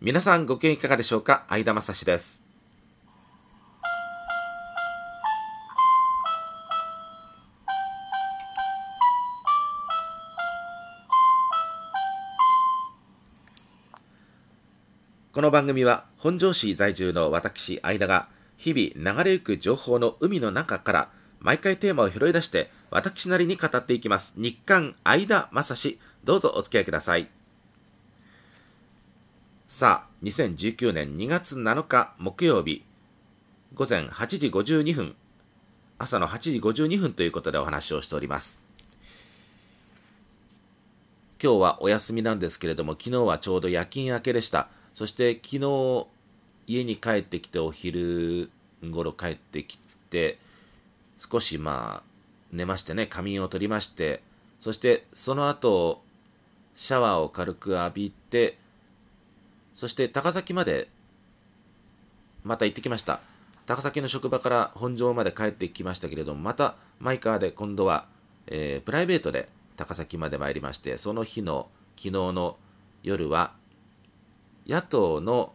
皆さんご機嫌いかがでしょうか？相田正史です。この番組は本庄市在住の私相田が日々流れゆく情報の海の中から毎回テーマを拾い出して私なりに語っていきます。日刊相田正史どうぞお付き合いください。さあ2019年2月7日木曜日午前8時52分朝の8時52分ということでお話をしております。今日はお休みなんですけれども昨日はちょうど夜勤明けでした。そして昨日家に帰ってきてお昼頃帰ってきて少しまあ寝ましてね仮眠を取りましてそしてその後シャワーを軽く浴びてそして高崎までまた行ってきました。高崎の職場から本庄まで帰ってきましたけれどもまたマイカーで今度は、えー、プライベートで高崎まで参りましてその日の昨日の夜は野党の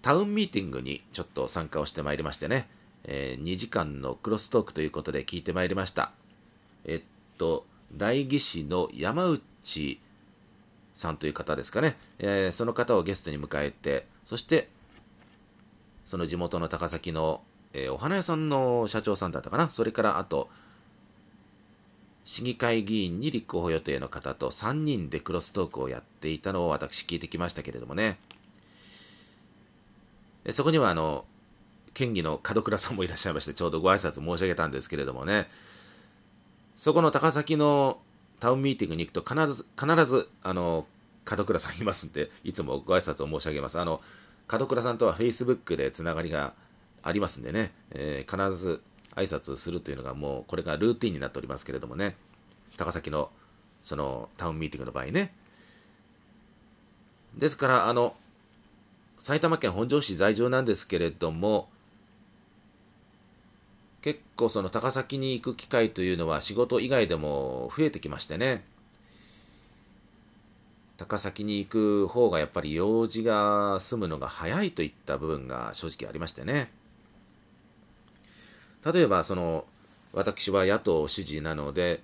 タウンミーティングにちょっと参加をしてまいりましてね、えー、2時間のクロストークということで聞いてまいりました。えっと代議士の山内さんという方ですかね、えー、その方をゲストに迎えてそしてその地元の高崎の、えー、お花屋さんの社長さんだったかな。それからあと市議会議員に立候補予定の方と3人でクロストークをやっていたのを私聞いてきましたけれどもね。そこにはあの県議の門倉さんもいらっしゃいましてちょうどご挨拶申し上げたんですけれどもね。そこの高崎のタウンミーティングに行くと必ず必ずあの門倉さんいますんでいつもご挨拶を申し上げます。あの門倉さんとは Facebook でつながりがありますんでね、えー、必ず挨拶するというのがもうこれがルーティンになっておりますけれどもね。高崎のそのタウンミーティングの場合ね。ですからあの埼玉県本庄市在住なんですけれども結構その高崎に行く機会というのは仕事以外でも増えてきましてね。高崎に行く方がやっぱり用事が済むのが早いといった部分が正直ありましてね。例えばその私は野党支持なので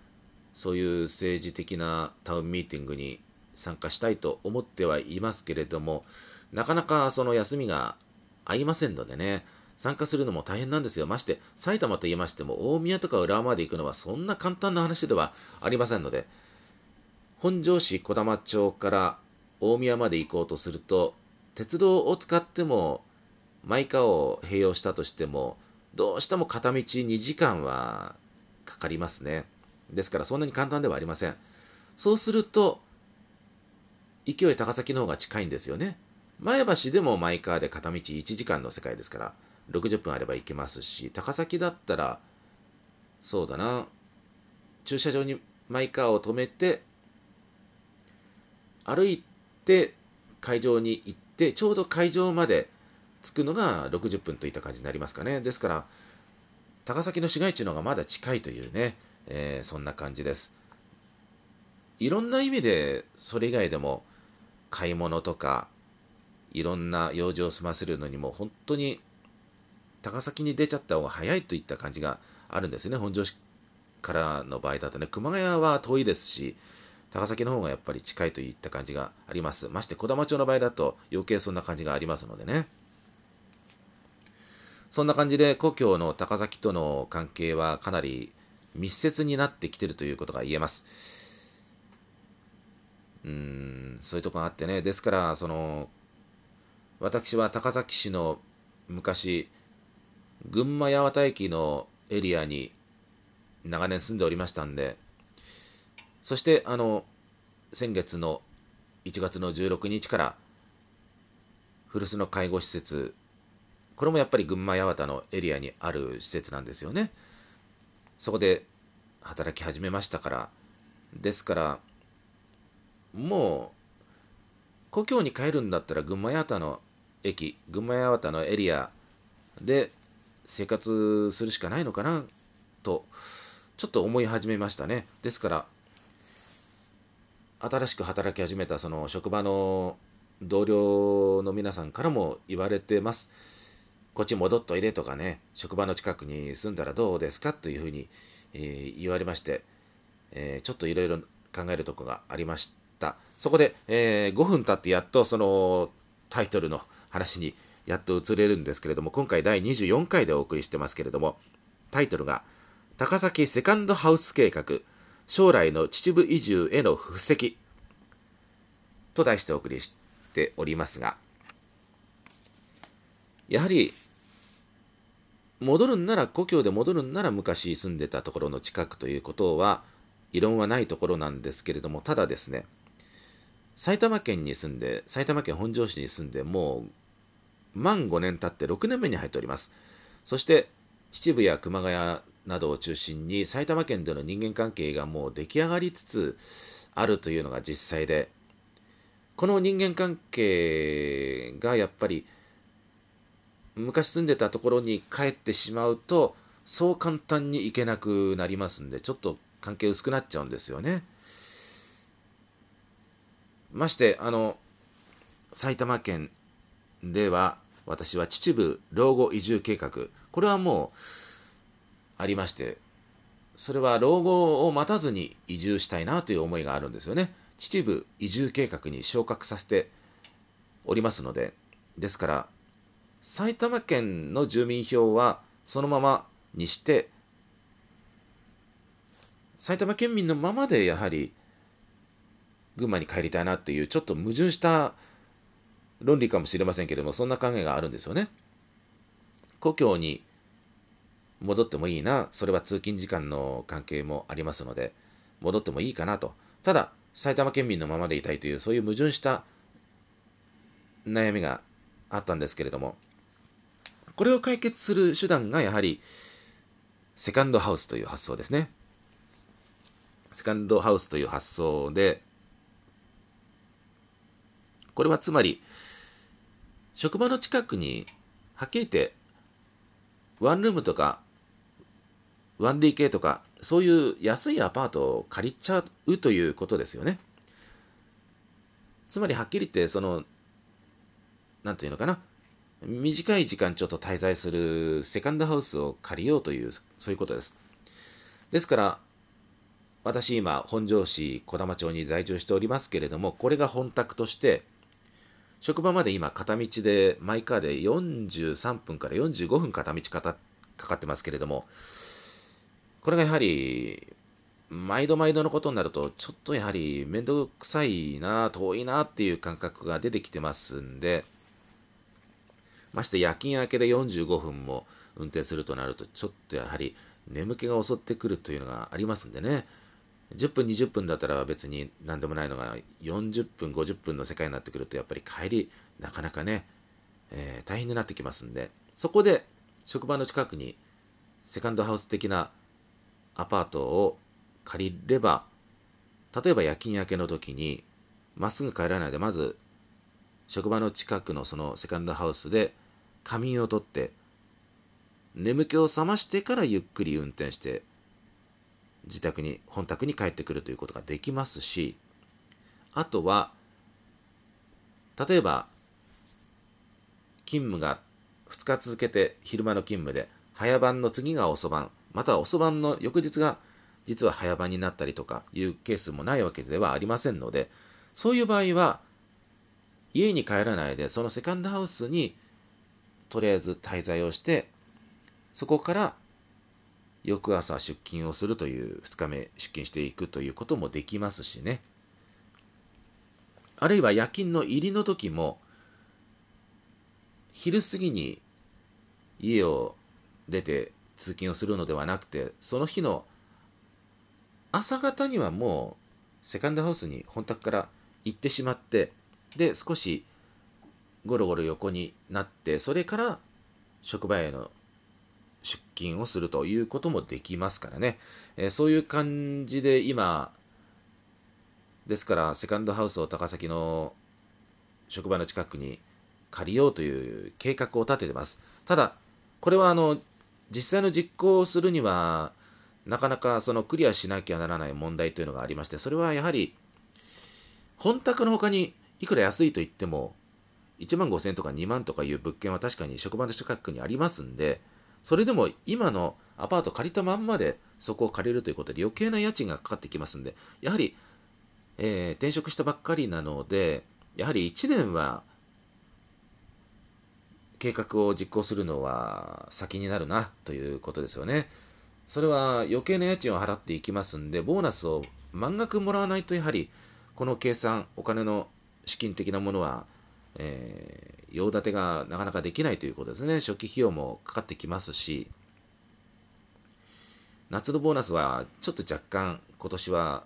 そういう政治的なタウンミーティングに参加したいと思ってはいますけれどもなかなかその休みが合いませんのでね。参加するのも大変なんですよ。まして埼玉と言いましても大宮とか浦和まで行くのはそんな簡単な話ではありませんので本庄市児玉町から大宮まで行こうとすると鉄道を使ってもマイカーを併用したとしてもどうしても片道2時間はかかりますね。ですからそんなに簡単ではありません。そうすると勢い高崎の方が近いんですよね。前橋でもマイカーで片道1時間の世界ですから60分あれば行けますし高崎だったらそうだな。駐車場にマイカーを止めて歩いて会場に行ってちょうど会場まで着くのが60分といった感じになりますかね。ですから高崎の市街地の方がまだ近いというね、えー、そんな感じです。いろんな意味でそれ以外でも買い物とかいろんな用事を済ませるのにも本当に高崎に出ちゃった方が早いといった感じがあるんですね。本庄市からの場合だとね。熊谷は遠いですし高崎の方がやっぱり近いといった感じがあります。まして児玉町の場合だと余計そんな感じがありますのでね。そんな感じで故郷の高崎との関係はかなり密接になってきてるということが言えます。うーんそういうとこがあってね。ですからその私は高崎市の昔群馬八幡駅のエリアに長年住んでおりましたんでそしてあの先月の1月の16日から古巣の介護施設これもやっぱり群馬八幡のエリアにある施設なんですよね。そこで働き始めましたからですからもう故郷に帰るんだったら群馬八幡の駅群馬八幡のエリアで生活するしかないのかなとちょっと思い始めましたねですから新しく働き始めたその職場の同僚の皆さんからも言われてます。こっち戻っといでとかね、職場の近くに住んだらどうですかというふうに、えー、言われまして、えー、ちょっといろいろ考えるとこがありました。そこで、えー、5分経ってやっとそのタイトルの話にやっと移れるんですけれども、今回第24回でお送りしてますけれども、タイトルが、高崎セカンドハウス計画、将来の秩父移住への布石と題してお送りしておりますが、やはり、戻るんなら、故郷で戻るんなら昔住んでたところの近くということは、異論はないところなんですけれども、ただですね、埼玉県に住んで、埼玉県本庄市に住んで、もう満5年経って6年目に入っております。そして、秩父や熊谷などを中心に埼玉県での人間関係がもう出来上がりつつあるというのが実際で、この人間関係がやっぱり昔住んでたところに帰ってしまうとそう簡単に行けなくなりますんでちょっと関係薄くなっちゃうんですよね。ましてあの埼玉県では私は秩父老後移住計画これはもうありましてそれは老後を待たずに移住したいなという思いがあるんですよね。秩父移住計画に昇格させておりますので、ですから、埼玉県の住民票はそのままにして、埼玉県民のままでやはり群馬に帰りたいなっていうちょっと矛盾した論理かもしれませんけれどもそんな考えがあるんですよね。故郷に戻ってもいいなそれは通勤時間の関係もありますので戻ってもいいかなとただ埼玉県民のままでいたいというそういう矛盾した悩みがあったんですけれどもこれを解決する手段がやはりセカンドハウスという発想ですねセカンドハウスという発想でこれはつまり職場の近くにはっきり言ってワンルームとか 1DK とかそういう安いアパートを借りちゃうということですよね。つまりはっきり言ってその何て言うのかな短い時間ちょっと滞在するセカンドハウスを借りようというそういうことです。ですから私今本庄市児玉町に在住しておりますけれどもこれが本宅として職場まで今片道でマイカーで43分から45分片道かかってますけれどもこれがやはり、毎度毎度のことになると、ちょっとやはり面倒くさいな、遠いなっていう感覚が出てきてますんで、まして夜勤明けで45分も運転するとなると、ちょっとやはり眠気が襲ってくるというのがありますんでね、10分、20分だったら別に何でもないのが、40分、50分の世界になってくると、やっぱり帰り、なかなかね、えー、大変になってきますんで、そこで職場の近くにセカンドハウス的なアパートを借りれば例えば夜勤明けの時にまっすぐ帰らないでまず職場の近くのそのセカンドハウスで仮眠をとって眠気を覚ましてからゆっくり運転して自宅に本宅に帰ってくるということができますしあとは例えば勤務が2日続けて昼間の勤務で早番の次が遅番または遅番の翌日が実は早番になったりとかいうケースもないわけではありませんので、そういう場合は、家に帰らないで、そのセカンドハウスにとりあえず滞在をして、そこから翌朝出勤をするという2日目出勤していくということもできますしね。あるいは夜勤の入りの時も、昼過ぎに家を出て通勤をするのではなくてその日の朝方にはもうセカンドハウスに本宅から行ってしまってで少しゴロゴロ横になってそれから職場への出勤をするということもできますからね、え、そういう感じで今ですからセカンドハウスを高崎の職場の近くに借りようという計画を立ててます。ただこれはあの実際の実行をするには、なかなかそのクリアしなきゃならない問題というのがありまして、それはやはり、本宅の他にいくら安いと言っても、1万5000とか2万とかいう物件は確かに職場の近くにありますんで、それでも今のアパート借りたまんまでそこを借りるということで余計な家賃がかかってきますんで、やはり、えー、転職したばっかりなので、やはり1年は計画を実行するのは先になるなということですよね。それは余計な家賃を払っていきますんで、ボーナスを満額もらわないとやはりこの計算、お金の資金的なものは、え、用立てがなかなかできないということですね。初期費用もかかってきますし、夏のボーナスはちょっと若干今年は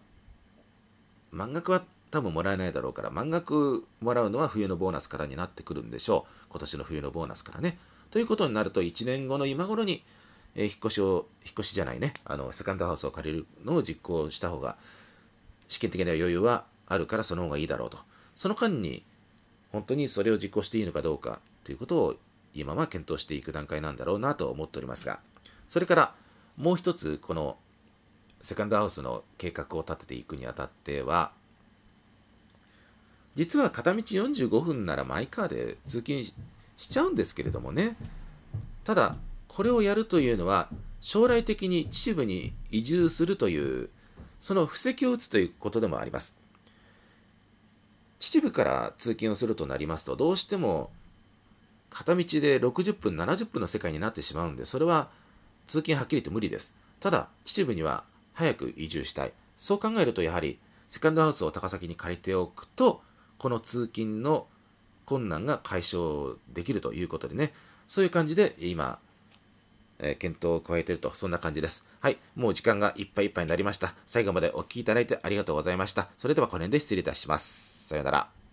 満額は多分もらえないだろうから、満額もらうのは冬のボーナスからになってくるんでしょう。今年の冬のボーナスからね。ということになると、1年後の今頃に、えー、引っ越しを、引っ越しじゃないね、あの、セカンドハウスを借りるのを実行した方が、資金的な余裕はあるからその方がいいだろうと。その間に、本当にそれを実行していいのかどうかということを今は検討していく段階なんだろうなと思っておりますが、それからもう一つ、このセカンドハウスの計画を立てていくにあたっては、実は片道45分ならマイカーで通勤しちゃうんですけれどもね。ただ、これをやるというのは、将来的に秩父に移住するという、その布石を打つということでもあります。秩父から通勤をするとなりますと、どうしても片道で60分、70分の世界になってしまうんで、それは通勤はっきりと無理です。ただ、秩父には早く移住したい。そう考えると、やはり、セカンドハウスを高崎に借りておくと、この通勤の困難が解消できるということでね、そういう感じで今、えー、検討を加えていると、そんな感じです。はい、もう時間がいっぱいいっぱいになりました。最後までお聴きいただいてありがとうございました。それではこの辺で失礼いたします。さよなら。